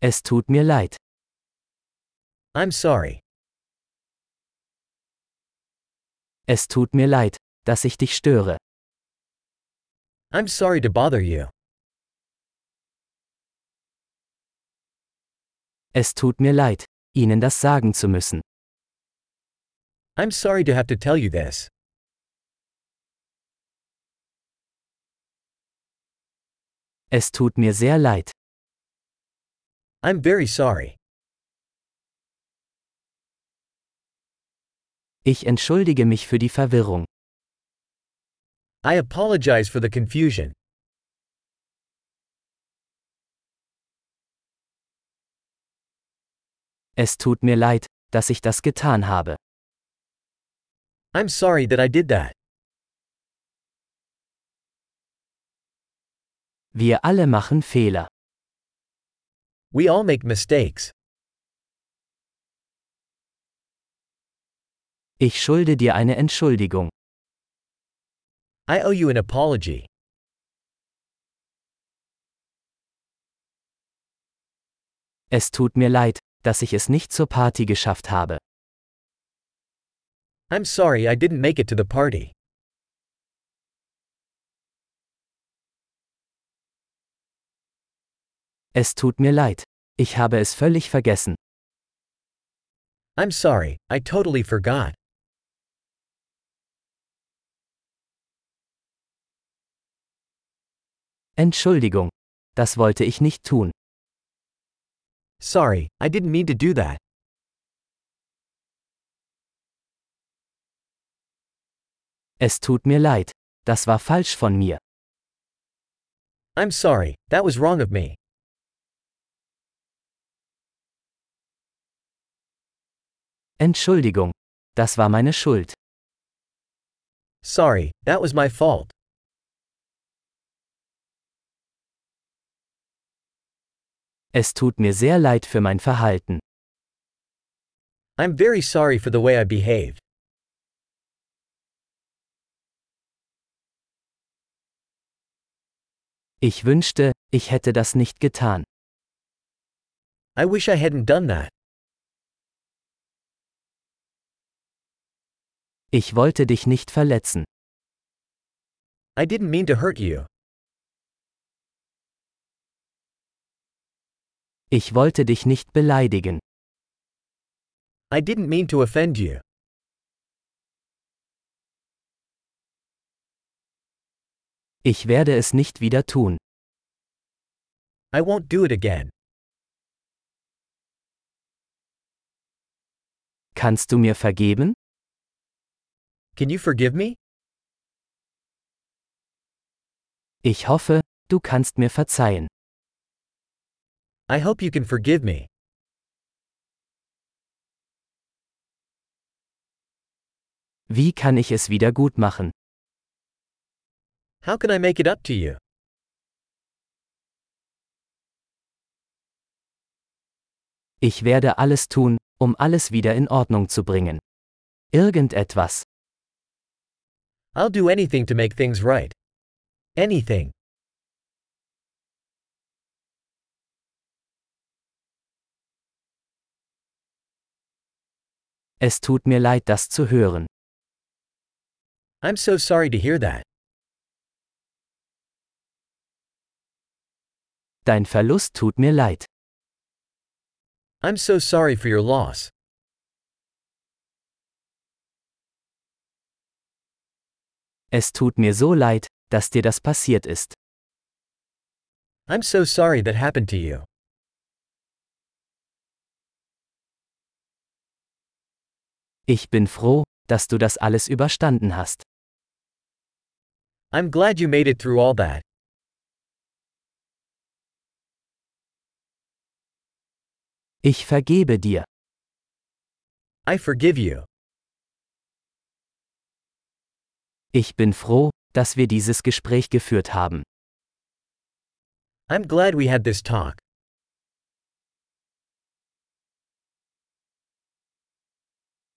Es tut mir leid. I'm sorry. Es tut mir leid, dass ich dich störe. I'm sorry to bother you. Es tut mir leid, Ihnen das sagen zu müssen. I'm sorry to have to tell you this. Es tut mir sehr leid. I'm very sorry. Ich entschuldige mich für die Verwirrung. I apologize for the confusion. Es tut mir leid, dass ich das getan habe. I'm sorry that I did that. Wir alle machen Fehler. We all make mistakes. Ich schulde dir eine Entschuldigung. I owe you an apology. Es tut mir leid, dass ich es nicht zur Party geschafft habe. I'm sorry I didn't make it to the party. Es tut mir leid. Ich habe es völlig vergessen. I'm sorry, I totally forgot. Entschuldigung. Das wollte ich nicht tun. Sorry, I didn't mean to do that. Es tut mir leid. Das war falsch von mir. I'm sorry, that was wrong of me. Entschuldigung. Das war meine Schuld. Sorry, that was my fault. Es tut mir sehr leid für mein Verhalten. I'm very sorry for the way I behaved. Ich wünschte, ich hätte das nicht getan. I wish I hadn't done that. Ich wollte dich nicht verletzen. I didn't mean to hurt you. Ich wollte dich nicht beleidigen. I didn't mean to offend you. Ich werde es nicht wieder tun. I won't do it again. Kannst du mir vergeben? Can you forgive me? Ich hoffe, du kannst mir verzeihen. I hope you can forgive me. Wie kann ich es wieder gut machen? How can I make it up to you? Ich werde alles tun, um alles wieder in Ordnung zu bringen. Irgendetwas. I'll do anything to make things right. Anything. Es tut mir leid, das zu hören. I'm so sorry to hear that. Dein Verlust tut mir leid. I'm so sorry for your loss. Es tut mir so leid, dass dir das passiert ist. I'm so sorry that happened to you. Ich bin froh, dass du das alles überstanden hast. I'm glad you made it through all that. Ich vergebe dir. I forgive you. Ich bin froh, dass wir dieses Gespräch geführt haben. I'm glad we had this talk.